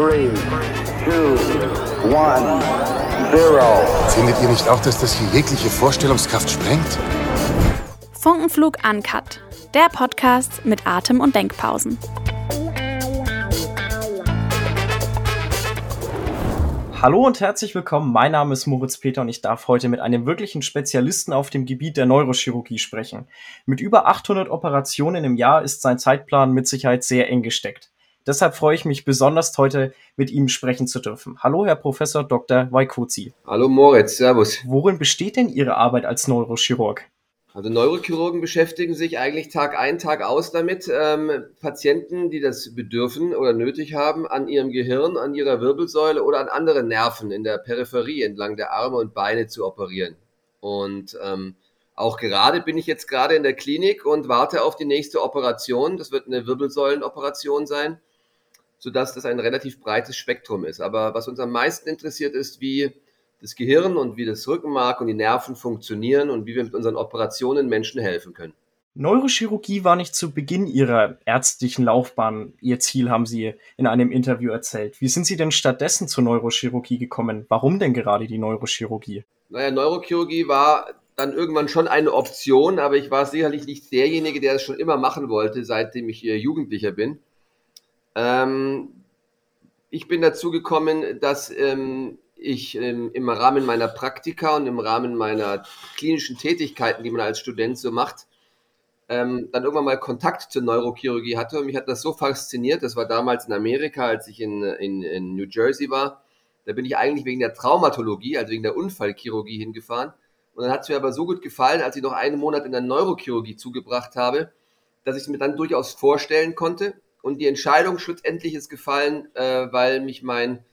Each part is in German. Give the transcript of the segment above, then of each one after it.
three, two, one. Findet ihr nicht auch, dass das hier jegliche Vorstellungskraft sprengt? Funkenflug Uncut, der Podcast mit Atem- und Denkpausen. Hallo und herzlich willkommen. Mein Name ist Moritz Peter und ich darf heute mit einem wirklichen Spezialisten auf dem Gebiet der Neurochirurgie sprechen. Mit über 800 Operationen im Jahr ist sein Zeitplan mit Sicherheit sehr eng gesteckt. Deshalb freue ich mich besonders heute mit ihm sprechen zu dürfen. Hallo, Herr Professor Dr. Waikozi. Hallo Moritz, Servus. Worin besteht denn Ihre Arbeit als Neurochirurg? Also Neurochirurgen beschäftigen sich eigentlich Tag ein, Tag aus damit, ähm, Patienten, die das bedürfen oder nötig haben, an ihrem Gehirn, an ihrer Wirbelsäule oder an anderen Nerven in der Peripherie entlang der Arme und Beine zu operieren. Und ähm, auch gerade bin ich jetzt gerade in der Klinik und warte auf die nächste Operation. Das wird eine Wirbelsäulenoperation sein, sodass das ein relativ breites Spektrum ist. Aber was uns am meisten interessiert ist, wie das Gehirn und wie das Rückenmark und die Nerven funktionieren und wie wir mit unseren Operationen Menschen helfen können. Neurochirurgie war nicht zu Beginn Ihrer ärztlichen Laufbahn Ihr Ziel, haben Sie in einem Interview erzählt. Wie sind Sie denn stattdessen zur Neurochirurgie gekommen? Warum denn gerade die Neurochirurgie? Naja, Neurochirurgie war dann irgendwann schon eine Option, aber ich war sicherlich nicht derjenige, der es schon immer machen wollte, seitdem ich hier Jugendlicher bin. Ähm, ich bin dazu gekommen, dass ähm, ich ähm, im Rahmen meiner Praktika und im Rahmen meiner klinischen Tätigkeiten, die man als Student so macht, ähm, dann irgendwann mal Kontakt zur Neurochirurgie hatte. Und mich hat das so fasziniert. Das war damals in Amerika, als ich in, in, in New Jersey war. Da bin ich eigentlich wegen der Traumatologie, also wegen der Unfallchirurgie hingefahren. Und dann hat es mir aber so gut gefallen, als ich noch einen Monat in der Neurochirurgie zugebracht habe, dass ich es mir dann durchaus vorstellen konnte. Und die Entscheidung schlussendlich ist gefallen, äh, weil mich mein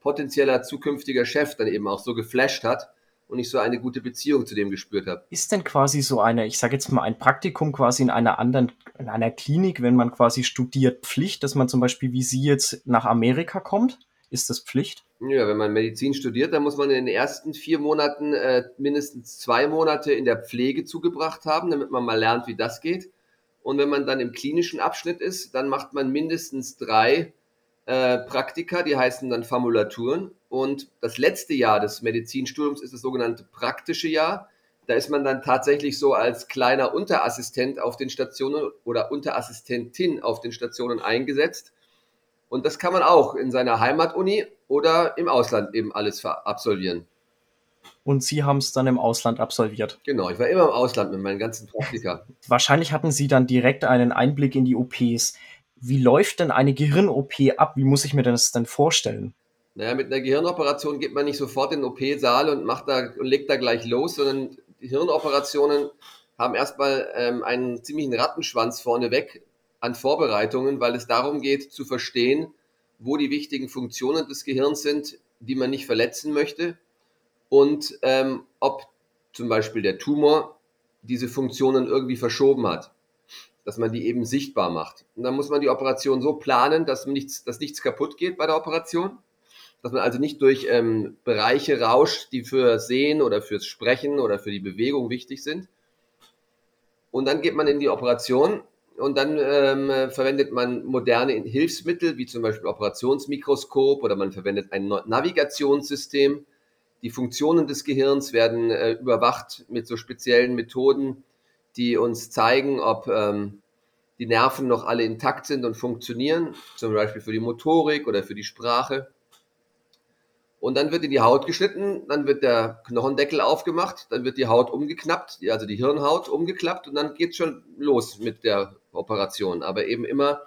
potenzieller zukünftiger Chef dann eben auch so geflasht hat und ich so eine gute Beziehung zu dem gespürt habe. Ist denn quasi so eine, ich sage jetzt mal, ein Praktikum quasi in einer anderen, in einer Klinik, wenn man quasi studiert, Pflicht, dass man zum Beispiel wie Sie jetzt nach Amerika kommt? Ist das Pflicht? Ja, wenn man Medizin studiert, dann muss man in den ersten vier Monaten äh, mindestens zwei Monate in der Pflege zugebracht haben, damit man mal lernt, wie das geht. Und wenn man dann im klinischen Abschnitt ist, dann macht man mindestens drei äh, Praktika, die heißen dann Formulaturen. Und das letzte Jahr des Medizinstudiums ist das sogenannte praktische Jahr. Da ist man dann tatsächlich so als kleiner Unterassistent auf den Stationen oder Unterassistentin auf den Stationen eingesetzt. Und das kann man auch in seiner Heimatuni oder im Ausland eben alles absolvieren. Und Sie haben es dann im Ausland absolviert. Genau, ich war immer im Ausland mit meinen ganzen Praktika. Wahrscheinlich hatten Sie dann direkt einen Einblick in die OPs. Wie läuft denn eine Gehirn-OP ab? Wie muss ich mir das denn vorstellen? Naja, mit einer Gehirnoperation geht man nicht sofort in den OP-Saal und macht da und legt da gleich los, sondern die Hirnoperationen haben erstmal ähm, einen ziemlichen Rattenschwanz vorneweg an Vorbereitungen, weil es darum geht zu verstehen, wo die wichtigen Funktionen des Gehirns sind, die man nicht verletzen möchte und ähm, ob zum Beispiel der Tumor diese Funktionen irgendwie verschoben hat dass man die eben sichtbar macht. Und dann muss man die Operation so planen, dass nichts, dass nichts kaputt geht bei der Operation. Dass man also nicht durch ähm, Bereiche rauscht, die für Sehen oder fürs Sprechen oder für die Bewegung wichtig sind. Und dann geht man in die Operation und dann ähm, verwendet man moderne Hilfsmittel, wie zum Beispiel Operationsmikroskop oder man verwendet ein Navigationssystem. Die Funktionen des Gehirns werden äh, überwacht mit so speziellen Methoden, die uns zeigen, ob ähm, die Nerven noch alle intakt sind und funktionieren, zum Beispiel für die Motorik oder für die Sprache. Und dann wird in die Haut geschnitten, dann wird der Knochendeckel aufgemacht, dann wird die Haut umgeknappt, also die Hirnhaut umgeklappt und dann geht schon los mit der Operation. Aber eben immer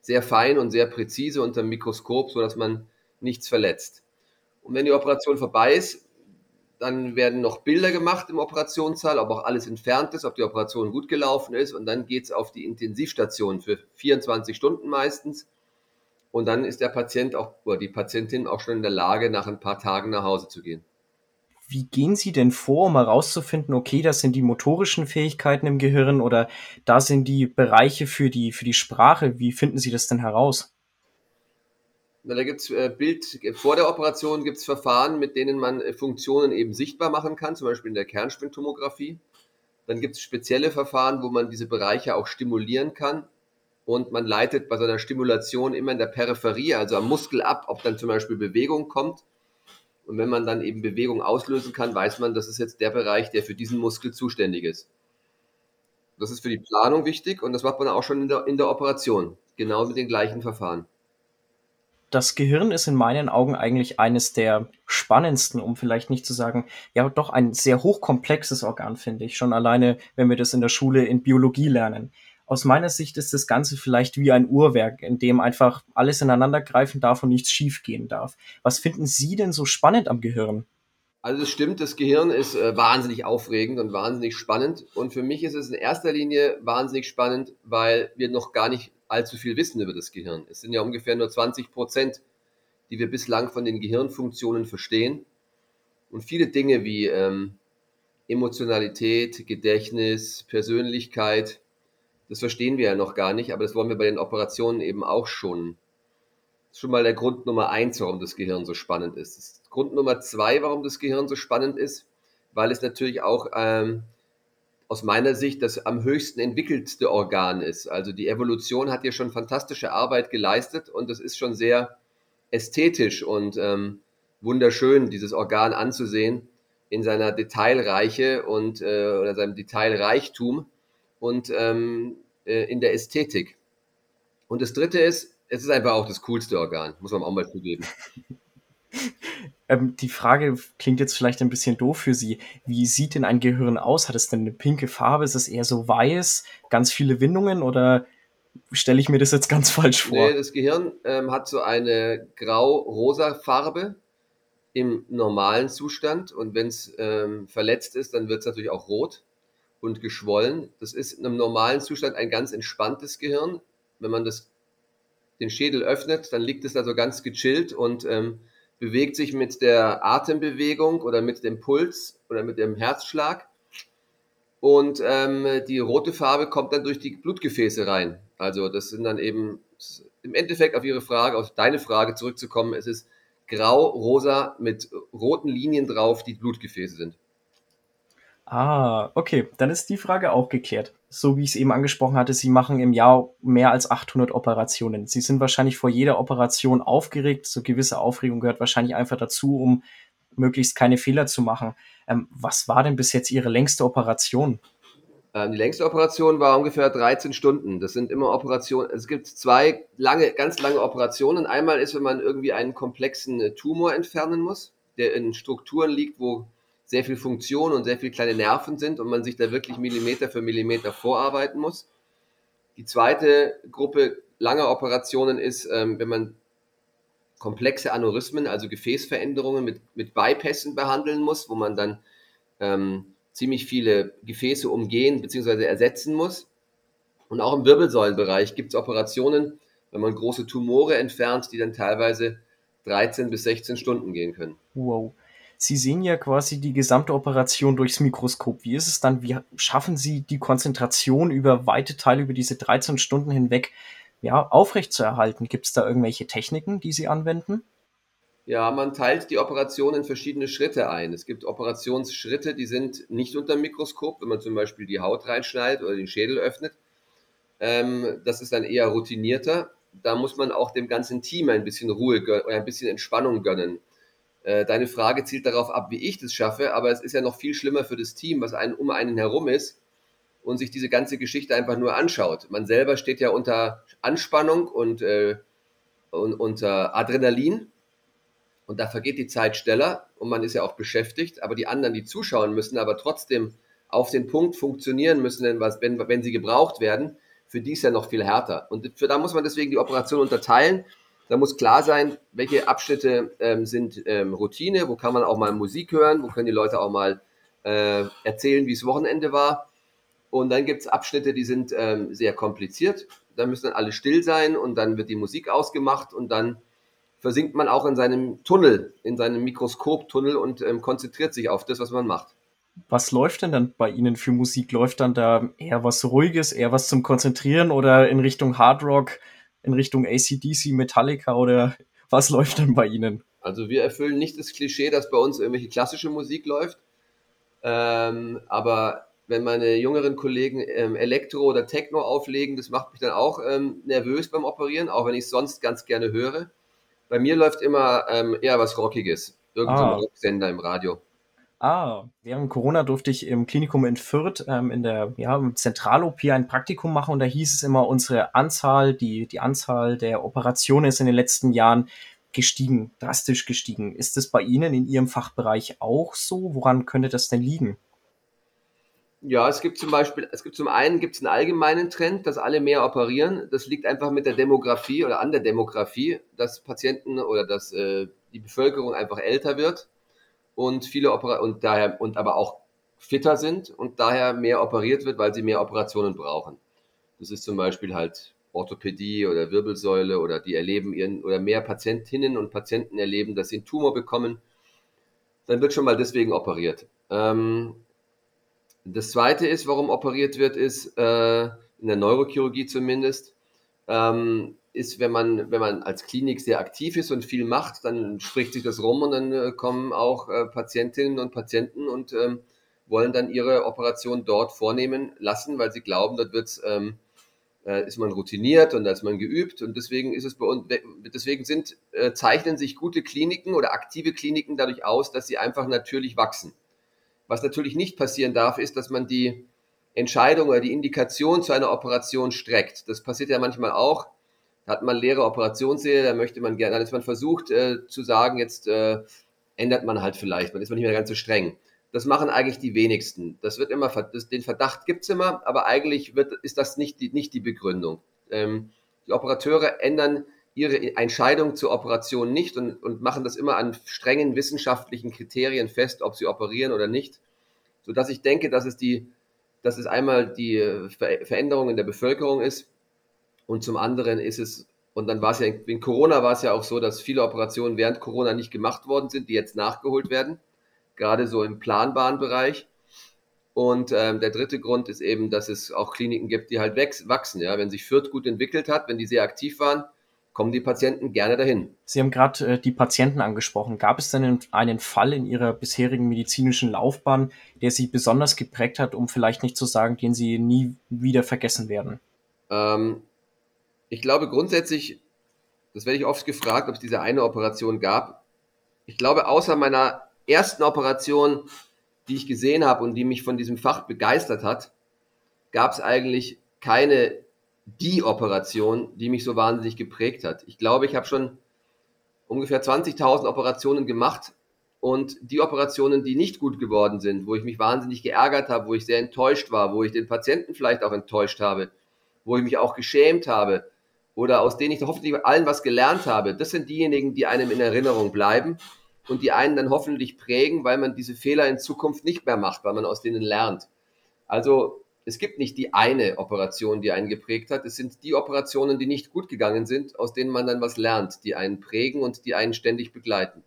sehr fein und sehr präzise unter dem Mikroskop, sodass man nichts verletzt. Und wenn die Operation vorbei ist, dann werden noch Bilder gemacht im Operationssaal, ob auch alles entfernt ist, ob die Operation gut gelaufen ist. Und dann geht es auf die Intensivstation für 24 Stunden meistens. Und dann ist der Patient auch, oder die Patientin auch schon in der Lage, nach ein paar Tagen nach Hause zu gehen. Wie gehen Sie denn vor, um herauszufinden, okay, das sind die motorischen Fähigkeiten im Gehirn oder da sind die Bereiche für die, für die Sprache? Wie finden Sie das denn heraus? Na, da gibt's äh, Bild, vor der Operation gibt es Verfahren, mit denen man äh, Funktionen eben sichtbar machen kann, zum Beispiel in der Kernspintomographie. Dann gibt es spezielle Verfahren, wo man diese Bereiche auch stimulieren kann. und man leitet bei so einer Stimulation immer in der Peripherie, also am Muskel ab, ob dann zum Beispiel Bewegung kommt. Und wenn man dann eben Bewegung auslösen kann, weiß man, das ist jetzt der Bereich, der für diesen Muskel zuständig ist. Das ist für die Planung wichtig und das macht man auch schon in der, in der Operation, genau mit den gleichen Verfahren das Gehirn ist in meinen Augen eigentlich eines der spannendsten, um vielleicht nicht zu sagen, ja, doch ein sehr hochkomplexes Organ, finde ich. Schon alleine, wenn wir das in der Schule in Biologie lernen. Aus meiner Sicht ist das Ganze vielleicht wie ein Uhrwerk, in dem einfach alles ineinander greifen darf und nichts schiefgehen darf. Was finden Sie denn so spannend am Gehirn? Also es stimmt, das Gehirn ist äh, wahnsinnig aufregend und wahnsinnig spannend. Und für mich ist es in erster Linie wahnsinnig spannend, weil wir noch gar nicht allzu viel wissen über das Gehirn. Es sind ja ungefähr nur 20 Prozent, die wir bislang von den Gehirnfunktionen verstehen. Und viele Dinge wie ähm, Emotionalität, Gedächtnis, Persönlichkeit, das verstehen wir ja noch gar nicht, aber das wollen wir bei den Operationen eben auch schon. Das ist schon mal der Grund Nummer eins, warum das Gehirn so spannend ist. ist Grund Nummer zwei, warum das Gehirn so spannend ist, weil es natürlich auch ähm, aus meiner Sicht das am höchsten entwickelste Organ ist. Also die Evolution hat hier schon fantastische Arbeit geleistet und es ist schon sehr ästhetisch und ähm, wunderschön, dieses Organ anzusehen in seiner Detailreiche und äh, oder seinem Detailreichtum und ähm, äh, in der Ästhetik. Und das Dritte ist, es ist einfach auch das coolste Organ, muss man auch mal zugeben. Ähm, die Frage klingt jetzt vielleicht ein bisschen doof für Sie. Wie sieht denn ein Gehirn aus? Hat es denn eine pinke Farbe? Ist es eher so weiß, ganz viele Windungen oder stelle ich mir das jetzt ganz falsch vor? Nee, das Gehirn ähm, hat so eine grau-rosa Farbe im normalen Zustand und wenn es ähm, verletzt ist, dann wird es natürlich auch rot und geschwollen. Das ist in einem normalen Zustand ein ganz entspanntes Gehirn. Wenn man das, den Schädel öffnet, dann liegt es da so ganz gechillt und ähm, bewegt sich mit der Atembewegung oder mit dem Puls oder mit dem Herzschlag. Und ähm, die rote Farbe kommt dann durch die Blutgefäße rein. Also das sind dann eben im Endeffekt auf Ihre Frage, auf deine Frage zurückzukommen, es ist grau-rosa mit roten Linien drauf, die Blutgefäße sind. Ah, okay, dann ist die Frage auch geklärt. So wie ich es eben angesprochen hatte, Sie machen im Jahr mehr als 800 Operationen. Sie sind wahrscheinlich vor jeder Operation aufgeregt. So gewisse Aufregung gehört wahrscheinlich einfach dazu, um möglichst keine Fehler zu machen. Ähm, was war denn bis jetzt Ihre längste Operation? Ähm, die längste Operation war ungefähr 13 Stunden. Das sind immer Operationen. Es gibt zwei lange, ganz lange Operationen. Einmal ist, wenn man irgendwie einen komplexen äh, Tumor entfernen muss, der in Strukturen liegt, wo sehr viel Funktion und sehr viele kleine Nerven sind und man sich da wirklich Millimeter für Millimeter vorarbeiten muss. Die zweite Gruppe langer Operationen ist, ähm, wenn man komplexe Aneurysmen, also Gefäßveränderungen mit, mit Bypassen behandeln muss, wo man dann ähm, ziemlich viele Gefäße umgehen bzw. ersetzen muss. Und auch im Wirbelsäulenbereich gibt es Operationen, wenn man große Tumore entfernt, die dann teilweise 13 bis 16 Stunden gehen können. Wow. Sie sehen ja quasi die gesamte Operation durchs Mikroskop. Wie ist es dann? Wie schaffen Sie die Konzentration über weite Teile, über diese 13 Stunden hinweg, ja, aufrechtzuerhalten? Gibt es da irgendwelche Techniken, die Sie anwenden? Ja, man teilt die Operation in verschiedene Schritte ein. Es gibt Operationsschritte, die sind nicht unter dem Mikroskop, wenn man zum Beispiel die Haut reinschneidet oder den Schädel öffnet. Ähm, das ist dann eher routinierter. Da muss man auch dem ganzen Team ein bisschen Ruhe oder ein bisschen Entspannung gönnen. Äh, deine Frage zielt darauf ab, wie ich das schaffe, aber es ist ja noch viel schlimmer für das Team, was einen, um einen herum ist und sich diese ganze Geschichte einfach nur anschaut. Man selber steht ja unter Anspannung und, äh, und unter Adrenalin und da vergeht die Zeit schneller und man ist ja auch beschäftigt, aber die anderen, die zuschauen müssen, aber trotzdem auf den Punkt funktionieren müssen, wenn, wenn sie gebraucht werden, für die ist ja noch viel härter. Und für da muss man deswegen die Operation unterteilen da muss klar sein, welche Abschnitte ähm, sind ähm, Routine, wo kann man auch mal Musik hören, wo können die Leute auch mal äh, erzählen, wie es Wochenende war. Und dann gibt es Abschnitte, die sind ähm, sehr kompliziert. Da müssen dann alle still sein und dann wird die Musik ausgemacht und dann versinkt man auch in seinem Tunnel, in seinem Mikroskoptunnel und ähm, konzentriert sich auf das, was man macht. Was läuft denn dann bei Ihnen für Musik? Läuft dann da eher was Ruhiges, eher was zum Konzentrieren oder in Richtung Hardrock? In Richtung ACDC, Metallica oder was läuft dann bei Ihnen? Also wir erfüllen nicht das Klischee, dass bei uns irgendwelche klassische Musik läuft, ähm, aber wenn meine jüngeren Kollegen ähm, Elektro oder Techno auflegen, das macht mich dann auch ähm, nervös beim Operieren, auch wenn ich es sonst ganz gerne höre. Bei mir läuft immer ähm, eher was Rockiges. Irgendein Ah. Rocksender im Radio. Ah, während Corona durfte ich im Klinikum in Fürth ähm, in der ja, Zentral-OP ein Praktikum machen und da hieß es immer, unsere Anzahl, die, die Anzahl der Operationen ist in den letzten Jahren gestiegen, drastisch gestiegen. Ist es bei Ihnen in Ihrem Fachbereich auch so? Woran könnte das denn liegen? Ja, es gibt zum Beispiel, es gibt zum einen gibt es einen allgemeinen Trend, dass alle mehr operieren. Das liegt einfach mit der Demografie oder an der Demografie, dass Patienten oder dass äh, die Bevölkerung einfach älter wird und viele Opera und daher und aber auch fitter sind und daher mehr operiert wird, weil sie mehr Operationen brauchen. Das ist zum Beispiel halt Orthopädie oder Wirbelsäule oder die erleben ihren oder mehr Patientinnen und Patienten erleben, dass sie einen Tumor bekommen. Dann wird schon mal deswegen operiert. Ähm, das zweite ist, warum operiert wird, ist äh, in der Neurochirurgie zumindest, ähm, ist, wenn man, wenn man als Klinik sehr aktiv ist und viel macht, dann spricht sich das rum und dann äh, kommen auch äh, Patientinnen und Patienten und ähm, wollen dann ihre Operation dort vornehmen lassen, weil sie glauben, dort wird's, ähm, äh, ist man routiniert und da ist man geübt und deswegen ist es bei uns, deswegen sind, äh, zeichnen sich gute Kliniken oder aktive Kliniken dadurch aus, dass sie einfach natürlich wachsen. Was natürlich nicht passieren darf, ist, dass man die Entscheidung oder die Indikation zu einer Operation streckt. Das passiert ja manchmal auch. Da hat man leere Operationssäle, da möchte man gerne, dann man versucht äh, zu sagen, jetzt äh, ändert man halt vielleicht, man ist man nicht mehr ganz so streng. Das machen eigentlich die wenigsten. Das wird immer, das, den Verdacht gibt's immer, aber eigentlich wird, ist das nicht die, nicht die Begründung. Ähm, die Operateure ändern ihre Entscheidung zur Operation nicht und, und machen das immer an strengen wissenschaftlichen Kriterien fest, ob sie operieren oder nicht, so dass ich denke, dass es die, dass es einmal die Ver Veränderung in der Bevölkerung ist und zum anderen ist es und dann war es ja in Corona war es ja auch so, dass viele Operationen während Corona nicht gemacht worden sind, die jetzt nachgeholt werden, gerade so im planbaren Bereich. Und ähm, der dritte Grund ist eben, dass es auch Kliniken gibt, die halt wachsen. Ja, wenn sich Fürth gut entwickelt hat, wenn die sehr aktiv waren, kommen die Patienten gerne dahin. Sie haben gerade äh, die Patienten angesprochen. Gab es denn einen Fall in Ihrer bisherigen medizinischen Laufbahn, der Sie besonders geprägt hat, um vielleicht nicht zu sagen, den Sie nie wieder vergessen werden? Ähm, ich glaube grundsätzlich, das werde ich oft gefragt, ob es diese eine Operation gab. Ich glaube, außer meiner ersten Operation, die ich gesehen habe und die mich von diesem Fach begeistert hat, gab es eigentlich keine die Operation, die mich so wahnsinnig geprägt hat. Ich glaube, ich habe schon ungefähr 20.000 Operationen gemacht und die Operationen, die nicht gut geworden sind, wo ich mich wahnsinnig geärgert habe, wo ich sehr enttäuscht war, wo ich den Patienten vielleicht auch enttäuscht habe, wo ich mich auch geschämt habe oder aus denen ich hoffentlich allen was gelernt habe, das sind diejenigen, die einem in Erinnerung bleiben und die einen dann hoffentlich prägen, weil man diese Fehler in Zukunft nicht mehr macht, weil man aus denen lernt. Also es gibt nicht die eine Operation, die einen geprägt hat. Es sind die Operationen, die nicht gut gegangen sind, aus denen man dann was lernt, die einen prägen und die einen ständig begleiten.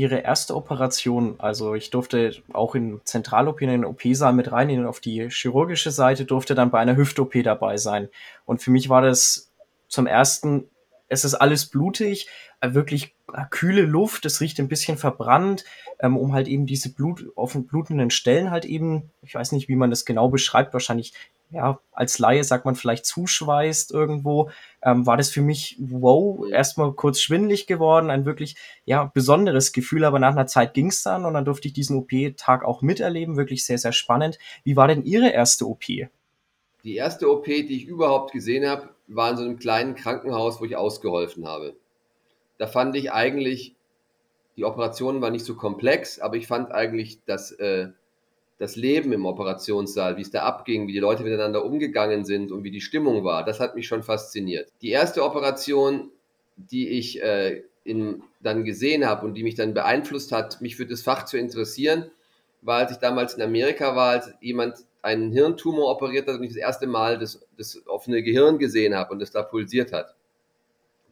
Ihre erste Operation, also ich durfte auch in Zentral-OP in den OP-Saal mit rein, auf die chirurgische Seite, durfte dann bei einer Hüft-OP dabei sein. Und für mich war das zum ersten, es ist alles blutig, wirklich kühle Luft, es riecht ein bisschen verbrannt, ähm, um halt eben diese Blut, offen blutenden Stellen halt eben, ich weiß nicht, wie man das genau beschreibt, wahrscheinlich, ja, als Laie sagt man vielleicht zuschweißt irgendwo, ähm, war das für mich, wow, erstmal kurz schwindlig geworden, ein wirklich, ja, besonderes Gefühl, aber nach einer Zeit ging's dann und dann durfte ich diesen OP-Tag auch miterleben, wirklich sehr, sehr spannend. Wie war denn Ihre erste OP? Die erste OP, die ich überhaupt gesehen habe, war in so einem kleinen Krankenhaus, wo ich ausgeholfen habe da fand ich eigentlich, die Operation war nicht so komplex, aber ich fand eigentlich, dass äh, das Leben im Operationssaal, wie es da abging, wie die Leute miteinander umgegangen sind und wie die Stimmung war, das hat mich schon fasziniert. Die erste Operation, die ich äh, in, dann gesehen habe und die mich dann beeinflusst hat, mich für das Fach zu interessieren, war, als ich damals in Amerika war, als jemand einen Hirntumor operiert hat und ich das erste Mal das, das offene Gehirn gesehen habe und es da pulsiert hat.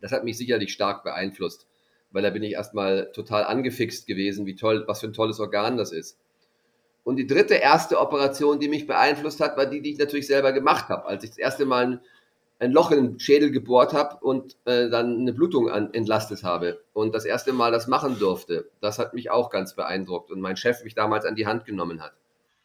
Das hat mich sicherlich stark beeinflusst, weil da bin ich erstmal total angefixt gewesen, wie toll, was für ein tolles Organ das ist. Und die dritte erste Operation, die mich beeinflusst hat, war die, die ich natürlich selber gemacht habe, als ich das erste Mal ein, ein Loch in den Schädel gebohrt habe und äh, dann eine Blutung an, entlastet habe und das erste Mal das machen durfte. Das hat mich auch ganz beeindruckt und mein Chef mich damals an die Hand genommen hat.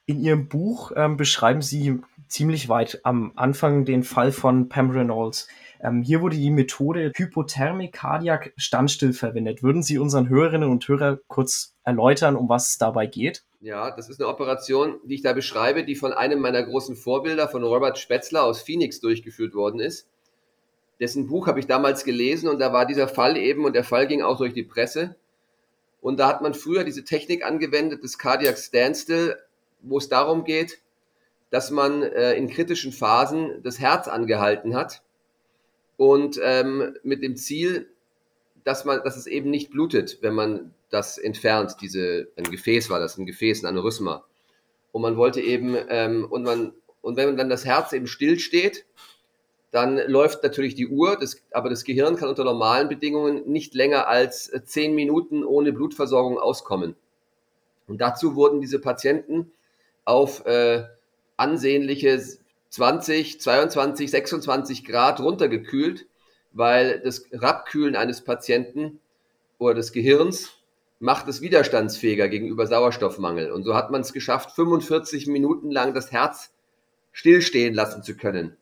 In Ihrem Buch ähm, beschreiben Sie ziemlich weit am Anfang den Fall von Pam Reynolds. Ähm, hier wurde die Methode Hypothermie Cardiac Standstill verwendet. Würden Sie unseren Hörerinnen und Hörern kurz erläutern, um was es dabei geht? Ja, das ist eine Operation, die ich da beschreibe, die von einem meiner großen Vorbilder, von Robert Spätzler aus Phoenix durchgeführt worden ist. Dessen Buch habe ich damals gelesen und da war dieser Fall eben und der Fall ging auch durch die Presse. Und da hat man früher diese Technik angewendet, das Cardiac Standstill, wo es darum geht, dass man äh, in kritischen Phasen das Herz angehalten hat und ähm, mit dem Ziel, dass man, dass es eben nicht blutet, wenn man das entfernt. Diese ein Gefäß war das, ein Gefäß, ein Aneurysma. Und man wollte eben ähm, und man und wenn dann das Herz eben still steht, dann läuft natürlich die Uhr, das, aber das Gehirn kann unter normalen Bedingungen nicht länger als äh, zehn Minuten ohne Blutversorgung auskommen. Und dazu wurden diese Patienten auf äh, ansehnliche 20, 22, 26 Grad runtergekühlt, weil das Rabkühlen eines Patienten oder des Gehirns macht es widerstandsfähiger gegenüber Sauerstoffmangel. Und so hat man es geschafft, 45 Minuten lang das Herz stillstehen lassen zu können.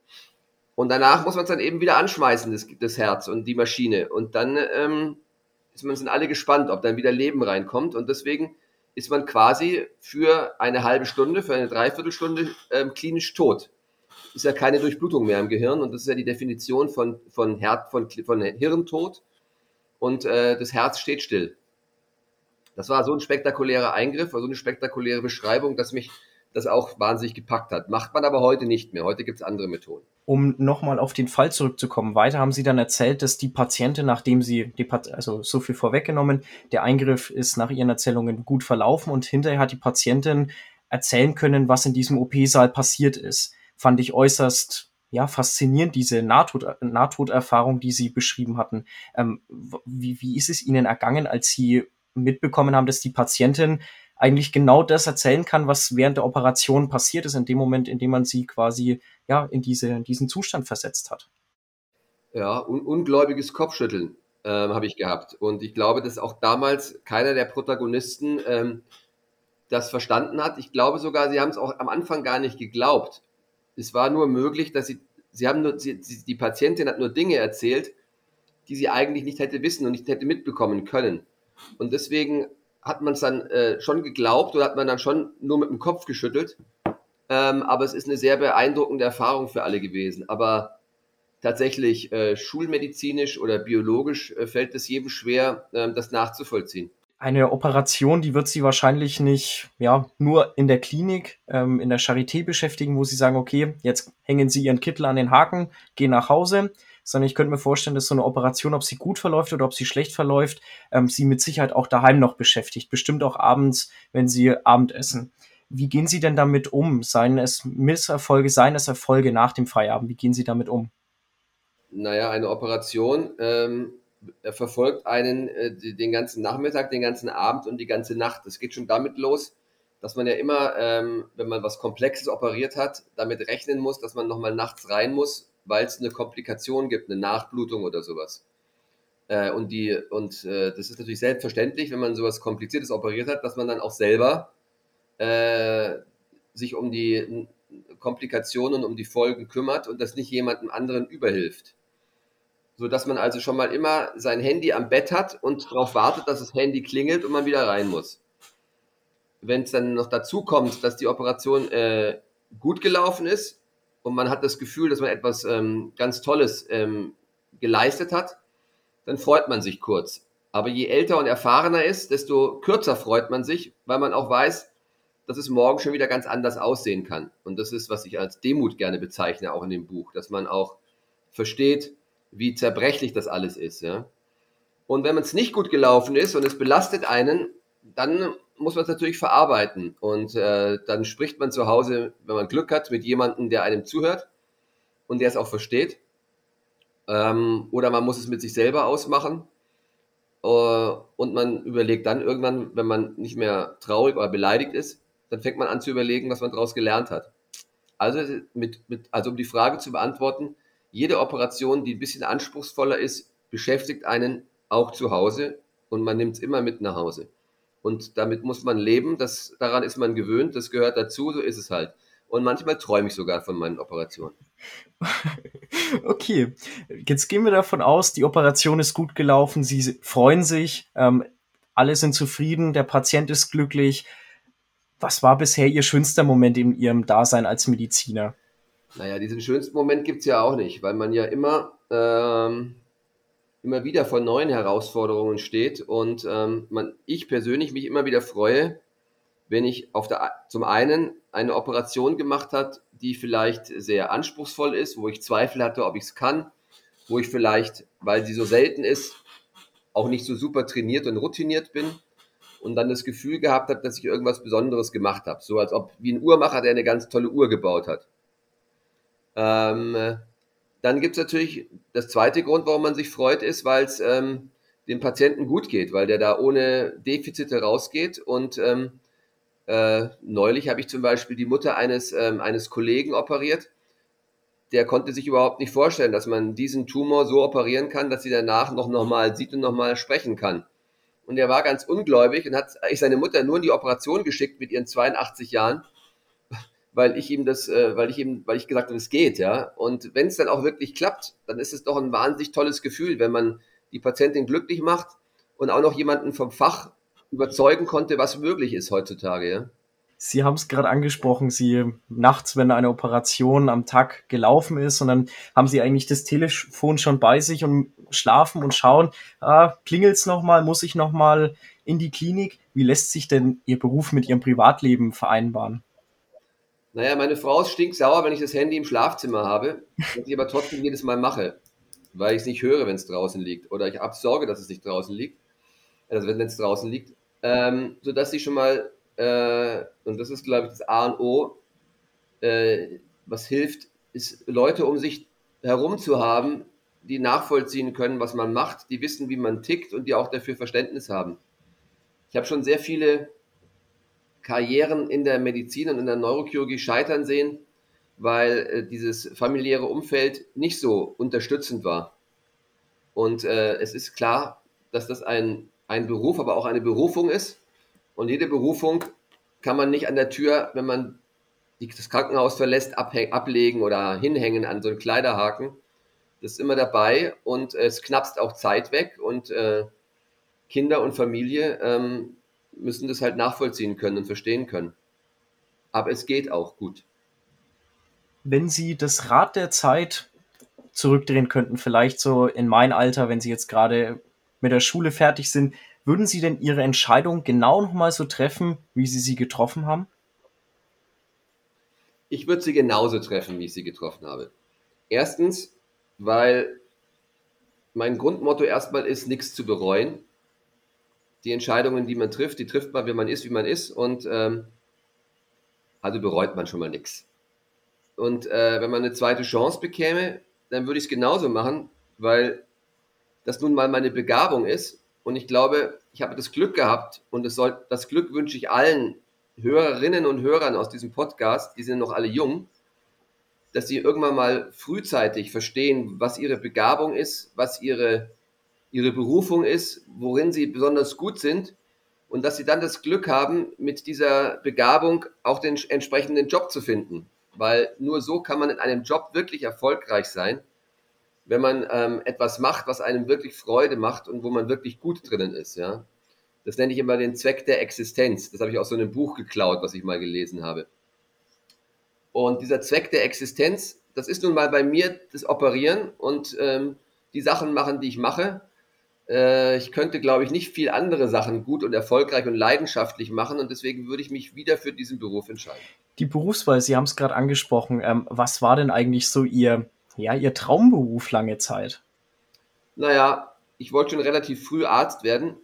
Und danach muss man es dann eben wieder anschmeißen, das, das Herz und die Maschine. Und dann ähm, sind alle gespannt, ob dann wieder Leben reinkommt. Und deswegen ist man quasi für eine halbe Stunde, für eine Dreiviertelstunde ähm, klinisch tot. Ist ja keine Durchblutung mehr im Gehirn und das ist ja die Definition von, von, Her von, von Hirntod und äh, das Herz steht still. Das war so ein spektakulärer Eingriff, war so eine spektakuläre Beschreibung, dass mich das auch wahnsinnig gepackt hat. Macht man aber heute nicht mehr. Heute gibt es andere Methoden. Um nochmal auf den Fall zurückzukommen, weiter haben Sie dann erzählt, dass die Patientin, nachdem sie, also so viel vorweggenommen, der Eingriff ist nach Ihren Erzählungen gut verlaufen und hinterher hat die Patientin erzählen können, was in diesem OP-Saal passiert ist. Fand ich äußerst ja, faszinierend, diese Nahtod Nahtoderfahrung, die Sie beschrieben hatten. Ähm, wie, wie ist es Ihnen ergangen, als Sie mitbekommen haben, dass die Patientin eigentlich genau das erzählen kann, was während der Operation passiert ist, in dem Moment, in dem man sie quasi ja in, diese, in diesen Zustand versetzt hat. Ja, un ungläubiges Kopfschütteln ähm, habe ich gehabt. Und ich glaube, dass auch damals keiner der Protagonisten ähm, das verstanden hat. Ich glaube sogar, sie haben es auch am Anfang gar nicht geglaubt. Es war nur möglich, dass sie, sie haben nur, sie, die Patientin hat nur Dinge erzählt, die sie eigentlich nicht hätte wissen und nicht hätte mitbekommen können. Und deswegen hat man es dann äh, schon geglaubt oder hat man dann schon nur mit dem Kopf geschüttelt. Ähm, aber es ist eine sehr beeindruckende Erfahrung für alle gewesen. Aber tatsächlich äh, schulmedizinisch oder biologisch äh, fällt es jedem schwer, äh, das nachzuvollziehen. Eine Operation, die wird Sie wahrscheinlich nicht ja, nur in der Klinik, ähm, in der Charité beschäftigen, wo Sie sagen, okay, jetzt hängen Sie Ihren Kittel an den Haken, gehen nach Hause, sondern ich könnte mir vorstellen, dass so eine Operation, ob sie gut verläuft oder ob sie schlecht verläuft, ähm, sie mit Sicherheit auch daheim noch beschäftigt. Bestimmt auch abends, wenn sie Abendessen. Wie gehen Sie denn damit um? Seien es Misserfolge, seien es Erfolge nach dem Feierabend? Wie gehen Sie damit um? Naja, eine Operation ähm, verfolgt einen äh, den ganzen Nachmittag, den ganzen Abend und die ganze Nacht. Es geht schon damit los, dass man ja immer, ähm, wenn man was Komplexes operiert hat, damit rechnen muss, dass man nochmal nachts rein muss weil es eine Komplikation gibt, eine Nachblutung oder sowas. Äh, und die, und äh, das ist natürlich selbstverständlich, wenn man sowas Kompliziertes operiert hat, dass man dann auch selber äh, sich um die Komplikationen, um die Folgen kümmert und das nicht jemandem anderen überhilft. So dass man also schon mal immer sein Handy am Bett hat und darauf wartet, dass das Handy klingelt und man wieder rein muss. Wenn es dann noch dazu kommt, dass die Operation äh, gut gelaufen ist, und man hat das Gefühl, dass man etwas ähm, ganz Tolles ähm, geleistet hat, dann freut man sich kurz. Aber je älter und erfahrener ist, desto kürzer freut man sich, weil man auch weiß, dass es morgen schon wieder ganz anders aussehen kann. Und das ist, was ich als Demut gerne bezeichne, auch in dem Buch, dass man auch versteht, wie zerbrechlich das alles ist. Ja? Und wenn man es nicht gut gelaufen ist und es belastet einen, dann muss man es natürlich verarbeiten. Und äh, dann spricht man zu Hause, wenn man Glück hat, mit jemandem, der einem zuhört und der es auch versteht. Ähm, oder man muss es mit sich selber ausmachen. Äh, und man überlegt dann irgendwann, wenn man nicht mehr traurig oder beleidigt ist, dann fängt man an zu überlegen, was man daraus gelernt hat. Also, mit, mit, also um die Frage zu beantworten, jede Operation, die ein bisschen anspruchsvoller ist, beschäftigt einen auch zu Hause und man nimmt es immer mit nach Hause. Und damit muss man leben, das, daran ist man gewöhnt, das gehört dazu, so ist es halt. Und manchmal träume ich sogar von meinen Operationen. okay, jetzt gehen wir davon aus, die Operation ist gut gelaufen, Sie freuen sich, ähm, alle sind zufrieden, der Patient ist glücklich. Was war bisher Ihr schönster Moment in Ihrem Dasein als Mediziner? Naja, diesen schönsten Moment gibt es ja auch nicht, weil man ja immer, ähm, immer wieder vor neuen Herausforderungen steht und ähm, man, ich persönlich mich immer wieder freue, wenn ich auf der, zum einen eine Operation gemacht hat, die vielleicht sehr anspruchsvoll ist, wo ich Zweifel hatte, ob ich es kann, wo ich vielleicht, weil sie so selten ist, auch nicht so super trainiert und routiniert bin und dann das Gefühl gehabt habe, dass ich irgendwas Besonderes gemacht habe. So als ob wie ein Uhrmacher, der eine ganz tolle Uhr gebaut hat. Ähm, dann gibt es natürlich das zweite Grund, warum man sich freut, ist, weil es ähm, dem Patienten gut geht, weil der da ohne Defizite rausgeht. Und ähm, äh, neulich habe ich zum Beispiel die Mutter eines, ähm, eines Kollegen operiert. Der konnte sich überhaupt nicht vorstellen, dass man diesen Tumor so operieren kann, dass sie danach noch normal sieht und nochmal sprechen kann. Und er war ganz ungläubig und hat seine Mutter nur in die Operation geschickt mit ihren 82 Jahren weil ich ihm das, äh, weil ich ihm, weil ich gesagt habe, es geht, ja. Und wenn es dann auch wirklich klappt, dann ist es doch ein wahnsinnig tolles Gefühl, wenn man die Patientin glücklich macht und auch noch jemanden vom Fach überzeugen konnte, was möglich ist heutzutage, ja. Sie haben es gerade angesprochen, Sie nachts, wenn eine Operation am Tag gelaufen ist und dann haben Sie eigentlich das Telefon schon bei sich und schlafen und schauen, ah, klingelt's noch mal, muss ich noch mal in die Klinik? Wie lässt sich denn Ihr Beruf mit Ihrem Privatleben vereinbaren? Naja, meine Frau ist stinksauer, wenn ich das Handy im Schlafzimmer habe, was ich aber trotzdem jedes Mal mache, weil ich es nicht höre, wenn es draußen liegt. Oder ich habe Sorge, dass es nicht draußen liegt, also wenn es draußen liegt. Ähm, sodass sie schon mal, äh, und das ist, glaube ich, das A und O, äh, was hilft, ist Leute um sich herum zu haben, die nachvollziehen können, was man macht, die wissen, wie man tickt und die auch dafür Verständnis haben. Ich habe schon sehr viele Karrieren in der Medizin und in der Neurochirurgie scheitern sehen, weil äh, dieses familiäre Umfeld nicht so unterstützend war. Und äh, es ist klar, dass das ein, ein Beruf, aber auch eine Berufung ist. Und jede Berufung kann man nicht an der Tür, wenn man die, das Krankenhaus verlässt, ablegen oder hinhängen an so einen Kleiderhaken. Das ist immer dabei und äh, es knappst auch Zeit weg und äh, Kinder und Familie ähm, müssen das halt nachvollziehen können und verstehen können. Aber es geht auch gut. Wenn Sie das Rad der Zeit zurückdrehen könnten, vielleicht so in mein Alter, wenn Sie jetzt gerade mit der Schule fertig sind, würden Sie denn Ihre Entscheidung genau nochmal so treffen, wie Sie sie getroffen haben? Ich würde sie genauso treffen, wie ich sie getroffen habe. Erstens, weil mein Grundmotto erstmal ist, nichts zu bereuen die Entscheidungen, die man trifft, die trifft man, wenn man ist, wie man ist. Und ähm, also bereut man schon mal nichts. Und äh, wenn man eine zweite Chance bekäme, dann würde ich es genauso machen, weil das nun mal meine Begabung ist. Und ich glaube, ich habe das Glück gehabt und das, soll, das Glück wünsche ich allen Hörerinnen und Hörern aus diesem Podcast, die sind noch alle jung, dass sie irgendwann mal frühzeitig verstehen, was ihre Begabung ist, was ihre ihre Berufung ist, worin sie besonders gut sind und dass sie dann das Glück haben, mit dieser Begabung auch den entsprechenden Job zu finden. Weil nur so kann man in einem Job wirklich erfolgreich sein, wenn man ähm, etwas macht, was einem wirklich Freude macht und wo man wirklich gut drinnen ist. Ja? Das nenne ich immer den Zweck der Existenz. Das habe ich aus so einem Buch geklaut, was ich mal gelesen habe. Und dieser Zweck der Existenz, das ist nun mal bei mir das Operieren und ähm, die Sachen machen, die ich mache. Äh, ich könnte, glaube ich, nicht viel andere Sachen gut und erfolgreich und leidenschaftlich machen und deswegen würde ich mich wieder für diesen Beruf entscheiden. Die Berufswahl, Sie haben es gerade angesprochen. Ähm, was war denn eigentlich so Ihr, ja, Ihr Traumberuf lange Zeit? Naja, ich wollte schon relativ früh Arzt werden.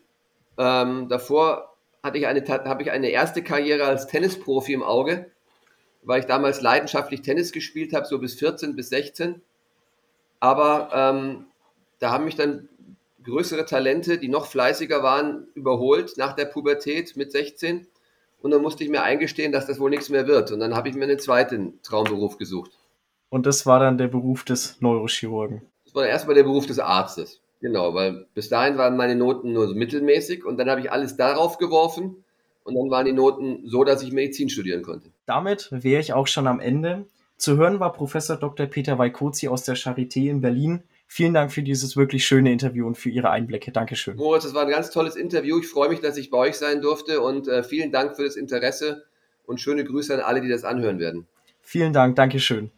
Ähm, davor hatte ich eine, habe ich eine erste Karriere als Tennisprofi im Auge, weil ich damals leidenschaftlich Tennis gespielt habe, so bis 14 bis 16. Aber ähm, da haben mich dann größere Talente, die noch fleißiger waren, überholt nach der Pubertät mit 16. Und dann musste ich mir eingestehen, dass das wohl nichts mehr wird. Und dann habe ich mir einen zweiten Traumberuf gesucht. Und das war dann der Beruf des Neurochirurgen. Das war erstmal der Beruf des Arztes. Genau, weil bis dahin waren meine Noten nur so mittelmäßig und dann habe ich alles darauf geworfen und dann waren die Noten so, dass ich Medizin studieren konnte. Damit wäre ich auch schon am Ende. Zu hören war Professor Dr. Peter Weikozi aus der Charité in Berlin. Vielen Dank für dieses wirklich schöne Interview und für Ihre Einblicke. Dankeschön. Moritz, das war ein ganz tolles Interview. Ich freue mich, dass ich bei euch sein durfte und äh, vielen Dank für das Interesse und schöne Grüße an alle, die das anhören werden. Vielen Dank, Dankeschön.